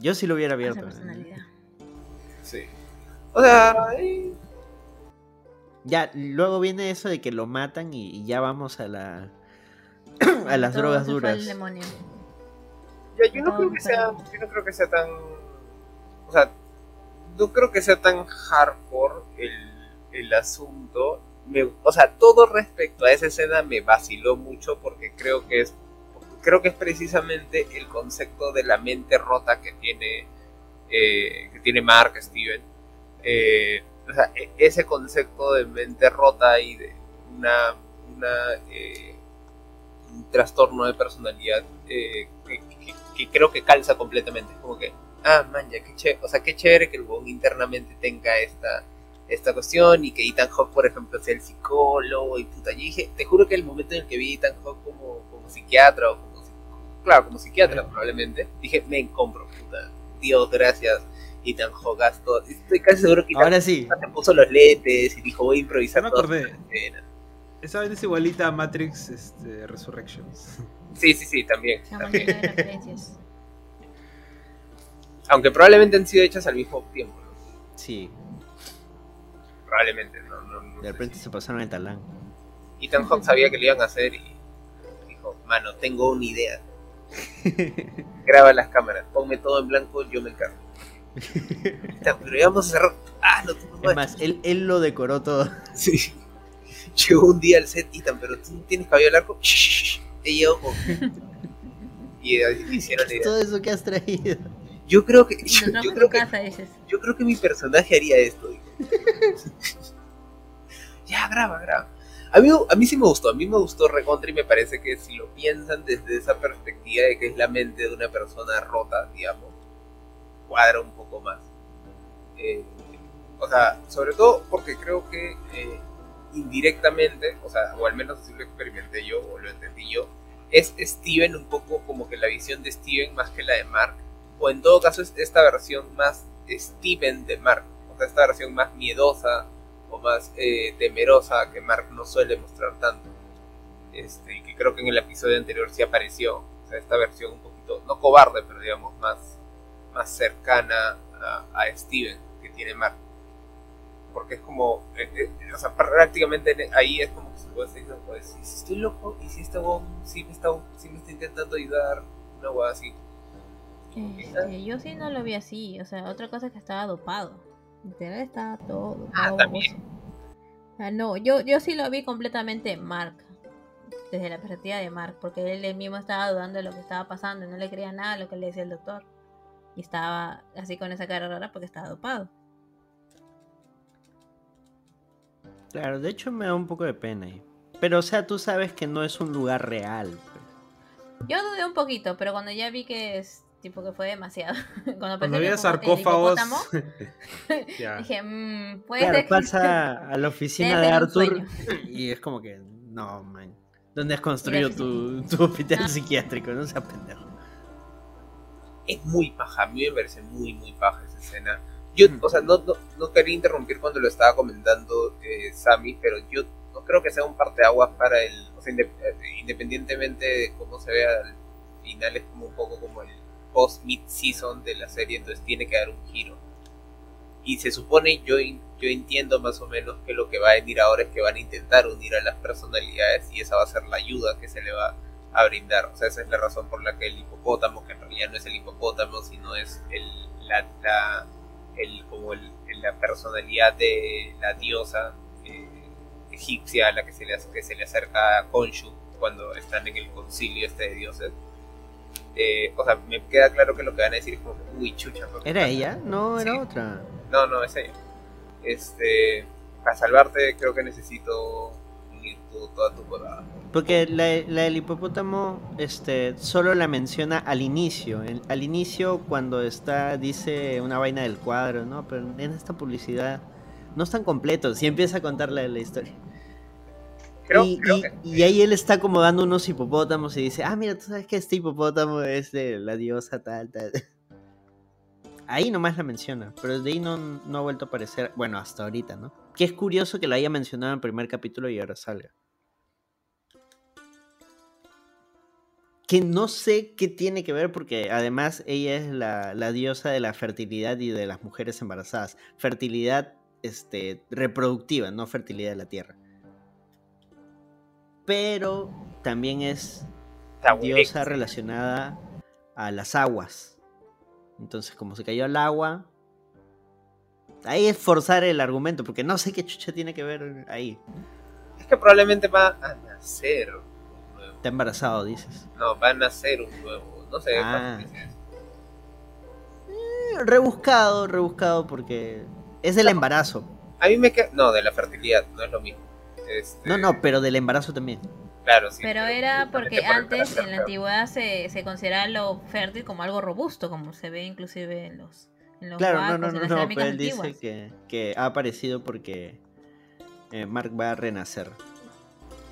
Yo sí lo hubiera abierto. personalidad. Sí. O sea, Ya, luego viene eso de que lo matan y, y ya vamos a la a las Todo drogas duras. demonio. ya, yo no Todo creo que sea, yo no creo que sea tan, o sea, no creo que sea tan hardcore el, el asunto. Me- o sea, todo respecto a esa escena me vaciló mucho porque creo que es, creo que es precisamente el concepto de la mente rota que tiene, eh, que tiene Mark Steven. Eh, o sea, e- ese concepto de mente rota y de una, una eh, un trastorno de personalidad eh, que, que- que creo que calza completamente. Es como que, ah, man, ya, qué chévere, o sea, qué chévere que el huevón internamente tenga esta, esta cuestión y que Ethan Hawke, por ejemplo, sea el psicólogo y puta. Yo dije, te juro que el momento en el que vi Ethan Hawke como, como psiquiatra o como, claro, como psiquiatra probablemente, dije, me compro, puta. Dios, gracias. Ethan Hawke, todo. Estoy casi seguro que Ethan Ahora sí, se puso los lentes y dijo, voy a improvisar Ya me acordé. Esa vez es igualita a Matrix este, Resurrections. Sí, sí, sí, también. También. de referencias. Aunque probablemente han sido hechas al mismo tiempo, ¿no? sí, Probablemente, no, no, no de repente si- se pasaron el talán. Ethan Hawke sabía que lo iban a hacer y dijo, mano, tengo una idea. Graba las cámaras, ponme todo en blanco, yo me encargo. Pero ya vamos a cerrar. Ah, no, tú no Es más, él, él lo decoró todo. Sí. Llegó un día al set, Ethan, pero tú tienes cabello largo. Shh, ella, ojo. Y hicieron idea. Todo eso que has traído. Yo creo que, yo, yo creo que casa. Yo creo que mi personaje haría esto. ya, graba, graba. A mí, a mí sí me gustó, a mí me gustó Recontra y me parece que si lo piensan desde esa perspectiva de que es la mente de una persona rota, digamos, cuadra un poco más. Eh, o sea, sobre todo porque creo que eh, indirectamente, o sea, o al menos así lo experimenté yo, o lo entendí yo, es Steven un poco como que la visión de Steven más que la de Mark, o en todo caso es esta versión más Steven de Mark, o sea, esta versión más miedosa o más eh, temerosa que Mark no suele mostrar tanto. Este, que creo que en el episodio anterior sí apareció, o sea, esta versión un poquito, no cobarde, pero digamos más, más cercana a, a Steven que tiene Mark porque es como, eh, eh, o sea, prácticamente ahí es como que se puede decir, pues, si estoy loco y si este sí me está, sí me está intentando ayudar, una hueá así. Este, yo sí no lo vi así, o sea, otra cosa es que estaba dopado. Literal estaba todo. Ah, también. Ah, no, yo, yo sí lo vi completamente Mark, desde la perspectiva de Mark, porque él mismo estaba dudando de lo que estaba pasando, no le creía nada a lo que le decía el doctor. Y estaba así con esa cara rara porque estaba dopado. Claro, de hecho me da un poco de pena ahí. Pero, o sea, tú sabes que no es un lugar real. Pues. Yo dudé un poquito, pero cuando ya vi que es tipo que fue demasiado. Cuando, cuando había sarcófagos. dije, mmm, puede claro, ser pasa a la oficina de Arthur y es como que, no, man. ¿Dónde has construido tu, tu, hospital ah. psiquiátrico? No seas pendejo. Es muy paja, a mí me parece muy, muy paja esa escena yo, o sea, no, no, quería interrumpir cuando lo estaba comentando eh, Sammy, pero yo no creo que sea un parteaguas para el, o sea, eh, independientemente de cómo se vea al final, es como un poco como el post-mid-season de la serie, entonces tiene que dar un giro. Y se supone, yo, yo entiendo más o menos que lo que va a venir ahora es que van a intentar unir a las personalidades y esa va a ser la ayuda que se le va a brindar. O sea, esa es la razón por la que el hipopótamo, que en realidad no es el hipopótamo, sino es el, la, la el, como el, la personalidad de la diosa eh, egipcia a la que se, le, que se le acerca a Khonshu cuando están en el concilio este de dioses. Eh, o sea, me queda claro que lo que van a decir es como, uy, chucha. ¿Era ella? No, era otra. No, no, es ella. Este, para salvarte creo que necesito toda. Porque la, del hipopótamo este, solo la menciona al inicio. al inicio, cuando está, dice una vaina del cuadro, ¿no? Pero en esta publicidad no están completos. Y empieza a contarle la historia. y, ahí él está como dando unos hipopótamos y dice, ah, mira, tú sabes que este hipopótamo es de la diosa tal, tal. Ahí nomás la menciona, pero de ahí no, no ha vuelto a aparecer, bueno, hasta ahorita, ¿no? Que es curioso que la haya mencionado en el primer capítulo y ahora salga. que no sé qué tiene que ver porque además ella es la, diosa de la fertilidad y de las mujeres embarazadas. Fertilidad este, reproductiva, no fertilidad de la tierra. Pero también es diosa relacionada a las aguas. Entonces, como se cayó al agua, ahí es forzar el argumento, porque no sé qué chucha tiene que ver ahí. Es que probablemente va a nacer Está embarazado, dices. No, va a nacer un nuevo. No sé. Ah. Eh, rebuscado, rebuscado porque es del embarazo. A mí me queda... No, de la fertilidad, no es lo mismo. Este... No, no, pero del embarazo también. Claro, sí. Pero, era porque antes, en la antigüedad, se, se consideraba lo fértil como algo robusto, como se ve inclusive en los... Claro, no, no, no, no, pero él dice que, que, ha aparecido porque eh, Mark va a renacer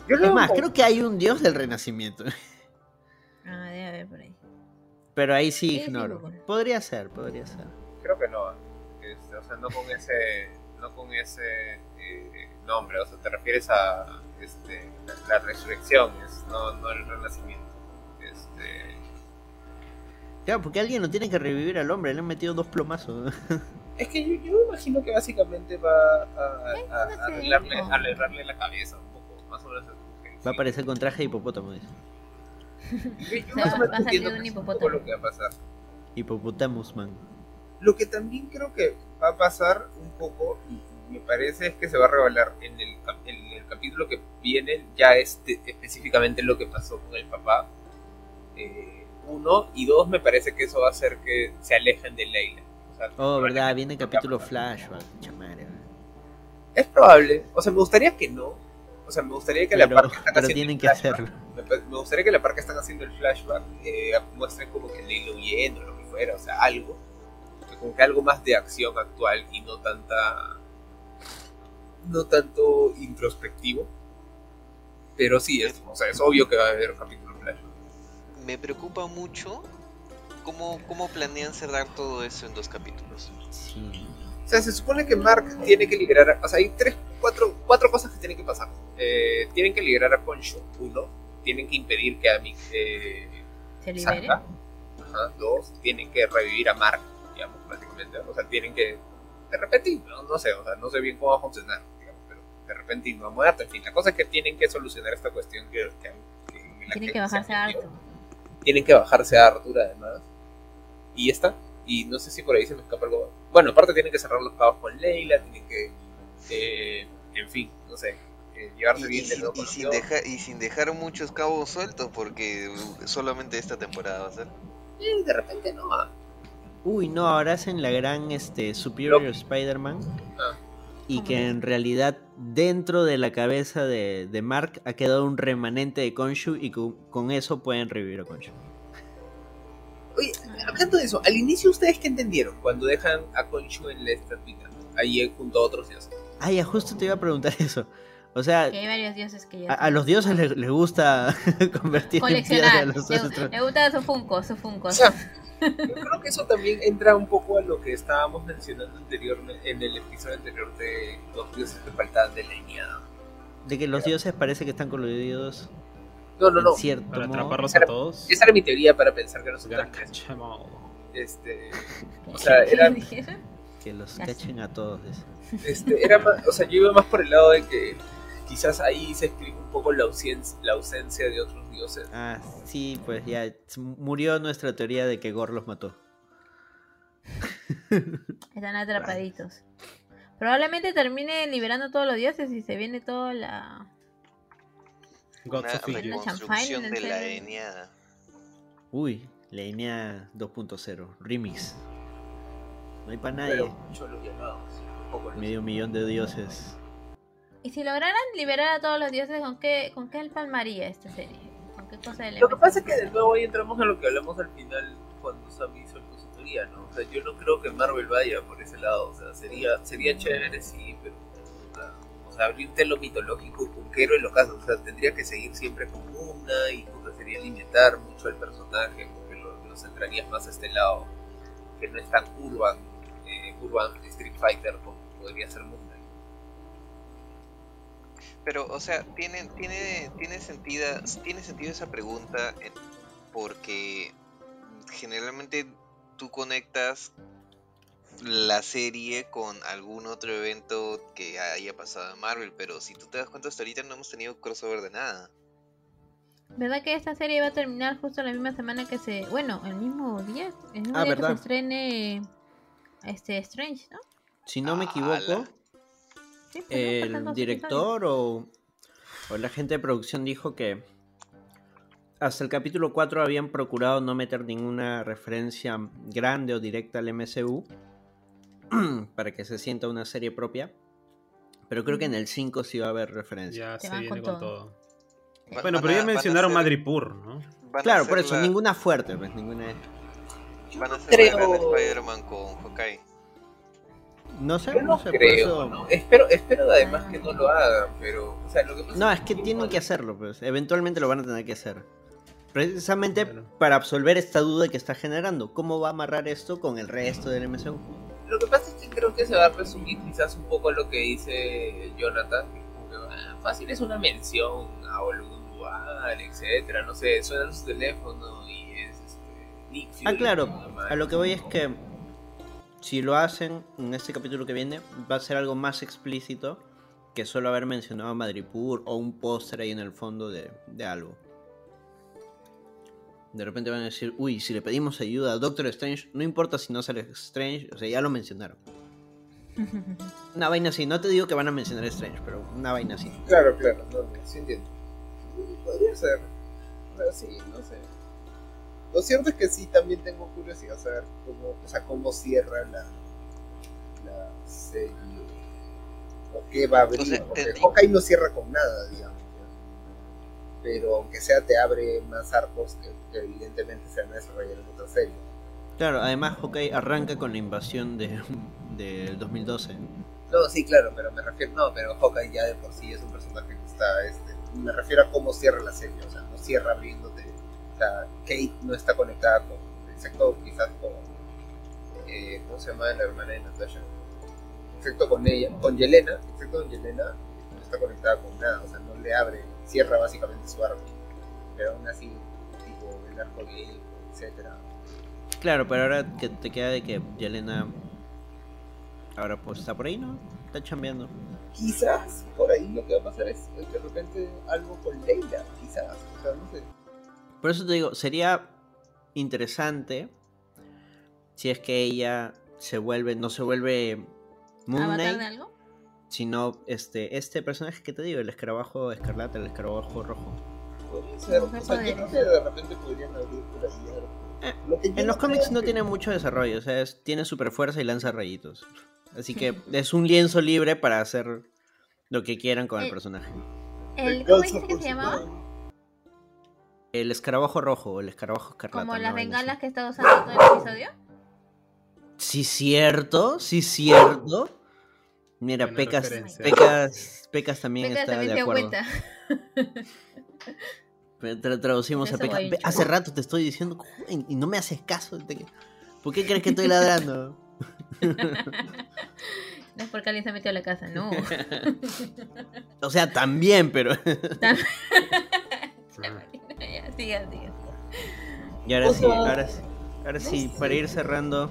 es más, creo que hay un dios del renacimiento. Ah, debe haber por ahí. Pero ahí sí ignoro. Podría ser, podría ser. Creo que no. Este, o sea, no con ese, no con ese eh, nombre. O sea, te refieres a este, la, resurrección, no, no el renacimiento. Claro, porque alguien no tiene que revivir al hombre. Le han metido dos plomazos. Es que yo, yo imagino que básicamente va a, a, a arreglarle la cabeza. Va a aparecer con traje de hipopótamo, dice. va, a salir un hipopótamo. Lo que va a pasar. Hipopotamus, man. Lo que también creo que va a pasar un poco, y me parece, es que se va a revelar en el, en el capítulo que viene, ya este, específicamente lo que pasó con el papá. Uno, y dos, me parece que eso va a hacer que se alejen de Leila. oh, verdad, viene el capítulo Flash, Es probable, o sea, me gustaría que no, o sea, me gustaría que la parte están pero tienen que hacerlo. Me, gustaría que la parte que están haciendo el flashback eh, muestren como que Leila huyendo o lo que fuera, o sea, algo. como que algo más de acción actual y no tanta no tanto introspectivo pero sí es, o sea, es obvio que va a haber capítulo flash Me preocupa mucho cómo, cómo planean cerrar todo eso en dos capítulos. Sí. o sea se supone que Mark tiene que liberar o sea hay tres cuatro cuatro cosas que tienen que pasar Eh, tienen que liberar a Khonshu uno tienen que impedir que Amy eh, ¿Se libere? salga Ajá, dos tienen que revivir a Mark digamos prácticamente o sea tienen que de repente no, no sé o sea no sé bien cómo va a funcionar digamos, pero de repente no ha muerto en fin la cosa es que tienen que solucionar esta cuestión que, que- que- Tienen que que bajarse a. Arthur. Tienen que bajarse a Arthur además y ya está y no sé si por ahí se me escapa algo bueno aparte tienen que cerrar los cabos con Leila tienen que eh, en fin no sé eh, llevarse Y, bien y de y con sin dejar, y sin dejar muchos cabos sueltos, porque solamente esta temporada va a ser. Eh, de repente no. Uy, no, ahora hacen la gran este, Superior. Spider-Man. Ah. Y que en realidad dentro de la cabeza de, de Mark ha quedado un remanente de Khonshu y con, con eso pueden revivir a Khonshu. Oye, hablando de eso, al inicio ustedes qué entendieron cuando dejan a Khonshu en la estatuita, ahí junto a otros dioses. Ah, ya justo te iba a preguntar eso. O sea, Que hay varios dioses que ya. a, a los dioses les, les gusta convertir en piedra a coleccionar. los Le, gusta su Funko, su Funko. O sea, yo creo que eso también entra un poco a lo que estábamos mencionando anteriormente en el episodio anterior de los dioses que faltaban de Eneada. De que los dioses parece que están coludidos No, no, no. en cierto Para modo. atraparlos a todos. Esa era mi teoría para pensar que 'em all. Este, O sea, era- Que los cachen a todos. este, era más, o sea, yo iba más por el lado de que quizás ahí se explica un poco la ausencia, la ausencia de otros dioses. Ah, sí, pues ya murió nuestra teoría de que Gor los mató. Están atrapaditos. Probablemente termine liberando todos los dioses y se viene toda la. Gods Una reconstrucción de la. Eneada. Uy, la Enea 2.0, remix. No hay para nadie. Medio millón de dioses. Y si lograran liberar a todos los dioses, ¿con qué, con qué palmaría esta serie? ¿Con qué cosa Lo que pasa es que de nuevo ahí entramos a lo que hablamos al final cuando Sammy soltó su teoría, ¿no? O sea, yo no creo que Marvel vaya por ese lado, o sea, sería, sería chévere, sí, pero... o sea, abrirte lo mitológico con qué héroe lo caso, o sea, tendría que seguir siempre con una y puta, sería limitar mucho el personaje, porque lo, lo centrarías más a este lado, que no es tan urban, eh, urban Street Fighter como podría ser. Pero, o sea, tiene, tiene, tiene, sentido, tiene sentido esa pregunta en- porque generalmente tú conectas la serie con algún otro evento que haya pasado en Marvel, pero si tú te das cuenta hasta ahorita no hemos tenido crossover de nada. ¿Verdad que esta serie va a terminar justo la misma semana que se. Bueno, el mismo día. El mismo Ah, día que se estrene. Este Strange, ¿no? Si no me Ala. equivoco, Sí, pues, el director o, o la gente de producción dijo que hasta el capítulo 4 habían procurado no meter ninguna referencia grande o directa al MCU para que se sienta una serie propia. Pero creo que en el 5 sí va a haber referencia. Ya Se viene con con todo. todo. Sí. Va- Bueno, pero a- ya mencionaron Madripoor, ¿no? Claro, por eso, la- ninguna fuerte, pues ninguna. Van a hacer Creo- la gran Spider-Man con Hawkeye. No sé, Yo no no sé, por creo, eso- ¿no? Espero, espero además que no lo hagan, pero, o sea, lo que pasa No, es que tienen que hacerlo, pues. Eventualmente lo van a tener que hacer. Precisamente Claro. para absolver esta duda que está generando. ¿Cómo va a amarrar esto con el resto del MCU? Lo que pasa es que creo que se va a resumir quizás un poco lo que dice Jonathan, que que, ah, fácil es una mención a algún lugar, etcétera, no sé, suena su teléfono y es este, Nick Ah, claro. A lo que voy es que si lo hacen en este capítulo que viene, va a ser algo más explícito que solo haber mencionado a Madripoor o un póster ahí en el fondo de, de algo. De repente van a decir, uy, si le pedimos ayuda a Doctor Strange, no importa si no sale Strange, o sea, ya lo mencionaron. Una vaina así, no te digo que van a mencionar a Strange, pero una vaina así. Claro, claro, no, no, sí entiendo. Podría ser, pero sí, no sé. Lo cierto es que sí, también tengo curiosidad saber cómo, o sea, cómo cierra la, la serie. O qué va a abrir. Porque te- Hawkeye no cierra con nada, digamos. ¿no? Pero aunque sea, te abre más arcos que, que evidentemente se van a desarrollar en otra serie. Claro, además Hawkeye arranca con la invasión de, del 2012. No, sí, claro, pero me refiero, no, pero Hawkeye ya de por sí es un personaje que está, este, me refiero a cómo cierra la serie, o sea, no cierra abriéndote, o sea, Kate no está conectada con, excepto quizás con, eh, ¿cómo se llama la hermana de Natasha? Excepto con ella, con Yelena, excepto con Yelena, no está conectada con nada, o sea, no le abre, cierra básicamente su arco, pero aún así, tipo, el arco gay, etcétera. Claro, pero ahora que te queda de que Yelena ahora pues está por ahí, ¿no? Está chambeando. Quizás por ahí lo que va a pasar es de repente algo con Leila, quizás, o sea, no sé. Por eso te digo, sería interesante si es que ella se vuelve, no se vuelve Moon ¿Avatar de Knight, algo? sino este, este personaje que te digo, el escarabajo escarlata, el escarabajo rojo. Podría ser, Mujer o sea, yo creo que de repente podrían abrir por ahí algo. Eh, Lo que yo En los cómics no que- tiene mucho desarrollo, o sea, es- tiene super fuerza y lanza rayitos. Así que es un lienzo libre para hacer lo que quieran con el Eh, personaje. El, ¿Cómo dijiste que se llamaba? El escarabajo rojo o el escarabajo escarlata. Como las vaina bengalas así. que está usando todo el episodio. Sí, cierto, sí, cierto. Mira, Buena Pecas, referencia. Pecas, Pecas también Venga, está también de acuerdo. tra- traducimos a Pecas. Hace rato te estoy diciendo y no me haces caso. ¿Por qué crees que estoy ladrando? No es porque alguien se metió a la casa, no. O sea, también, pero. ya, siga, siga. Y ahora sí, ahora sí. Ahora sí, para ir cerrando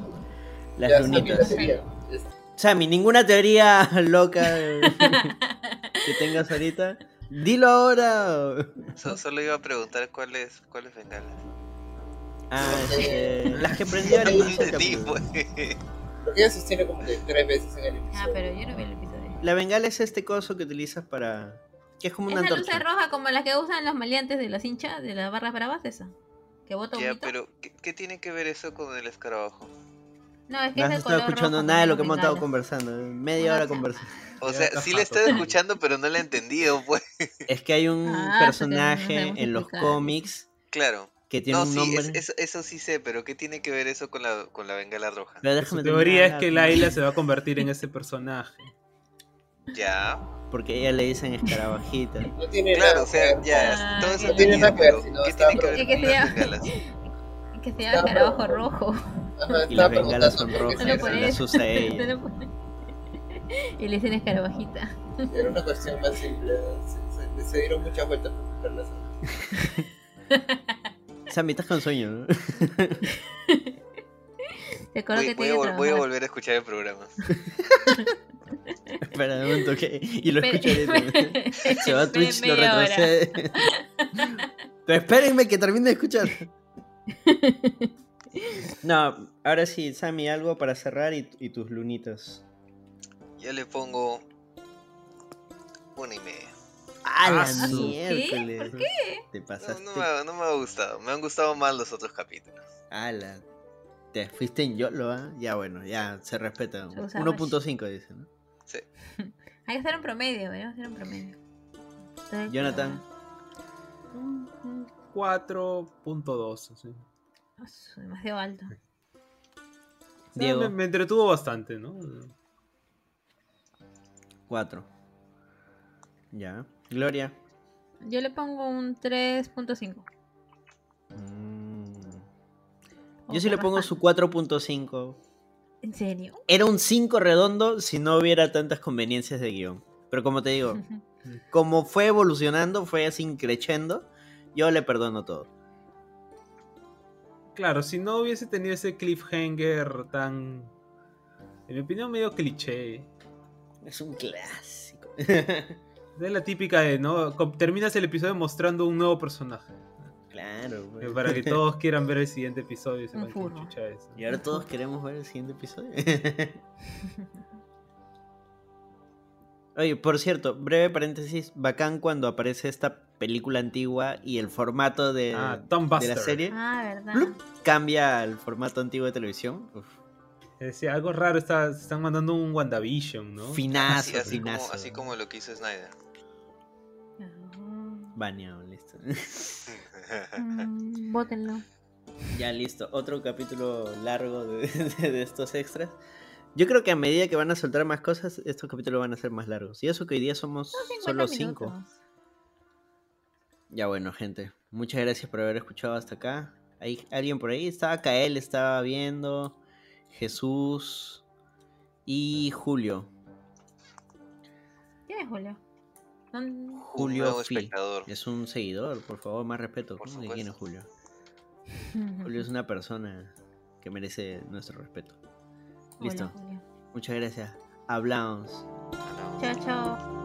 las Ya, Sammy, la lunitas. Sammy, ninguna teoría loca que tengas ahorita. Dilo ahora. So- solo iba a preguntar cuáles cuáles bengalas. Ah, este, las que prendió entendí, capítulo. pues. Lo que ella sostiene como que tres veces en el episodio. Ah, pero yo no vi el episodio. La bengala es este coso que utilizas para. Que es como una Esa luz antorcha. es roja como las que usan los maleantes de las hinchas, de las barras bravas, esa. Que bota Ya, humito. pero ¿qué, qué tiene que ver eso con el escarabajo? No, es que No es has el estado color escuchando rojo nada de lo que hemos estado conversando. Media hora conversando. O Ya sea, sí le estado escuchando, pero no le he entendido, pues. Es que hay un Ah, porque personaje en los cómics Claro. que tiene No, un sí, nombre. es- eso, eso sí sé, pero ¿qué tiene que ver eso con la, con la bengala roja? Pero Su déjame teoría es que ¿no? Laila se va a convertir en ese personaje. Ya. Porque a ella le dicen escarabajita. No tiene Claro, nada o sea, ya. Ah, todo eso no tiene nada que ver, sino ¿qué tiene que ver con se las llama- bengalas? Que se llama escarabajo rojo. Ajá, Y las bengalas son rojas. por por eso. usa ella. Por- y le dicen escarabajita. Era una cuestión más simple. Se, se- se dieron muchas vueltas para explicarlas. Sammy, estás con sueño, ¿no? Te acuerdo Voy, que voy te a, vol- voy a volver a escuchar el programa. Espera, un momento que. Y lo escucho ahorita. Se va a Twitch, lo retrocede. Pero espérenme que termine de escuchar. No, ahora sí, Sammy, algo para cerrar y, y tus lunitas. Ya le pongo una y media. ¡Ah, Ah, la su- miércoles! ¿Por qué? Te No, pasaste. no me, ha- no me ha gustado. Me han gustado más los otros capítulos. ¡Hala! Te fuiste en YOLO, ¿ah? Ya bueno, ya se respeta. Se usa 1.5 dice, ¿no? Sí. Hay que hacer un promedio, deberíamos hacer un promedio. Entonces, Jonathan. Un- un 4.2. así. ah, demasiado alto. O sea, Diego. Me, me entretuvo bastante, ¿no? 4. Ya. Gloria. Yo le pongo un 3.5. Mm. Yo sí le pongo su 4.5. ¿En serio? Era un 5 redondo si no hubiera tantas conveniencias de guion. Pero como te digo, como fue evolucionando, fue así creciendo, yo le perdono todo. Claro, si no hubiese tenido ese cliffhanger tan. En mi opinión, medio cliché. Es un clásico. Es la típica de, ¿no? Terminas el episodio mostrando un nuevo personaje. Claro. eh, pues. Para que todos quieran ver el siguiente episodio furro. chucha es. Y ahora todos queremos ver el siguiente episodio. Oye, por cierto, breve paréntesis, bacán cuando aparece esta película antigua y el formato de, Ah, Tom de la serie Ah, ¿verdad? ¡plup! cambia al formato antiguo de televisión. Uf, Decía, algo raro, está, están mandando un WandaVision, ¿no? Finazo, Así, así, como, así como lo que hizo Snyder. Ah, Baneado, listo. mm, Bótenlo. Ya listo, otro capítulo largo de, de estos extras. Yo creo que a medida que van a soltar más cosas, estos capítulos van a ser más largos. Y eso que hoy día somos Son 50 solo cinco. minutos. Ya bueno, gente. Muchas gracias por haber escuchado hasta acá. ¿Hay alguien por ahí? Estaba Kael, estaba viendo. Jesús. Y Julio. ¿Quién es Julio? Un Julio Fi. espectador. Es un seguidor, por favor, más respeto. Por ¿Cómo que quién es supuesto. Julio? Julio es una persona que merece nuestro respeto. Hola, Listo. Julio. Muchas gracias. Hablamos. Chao, chao.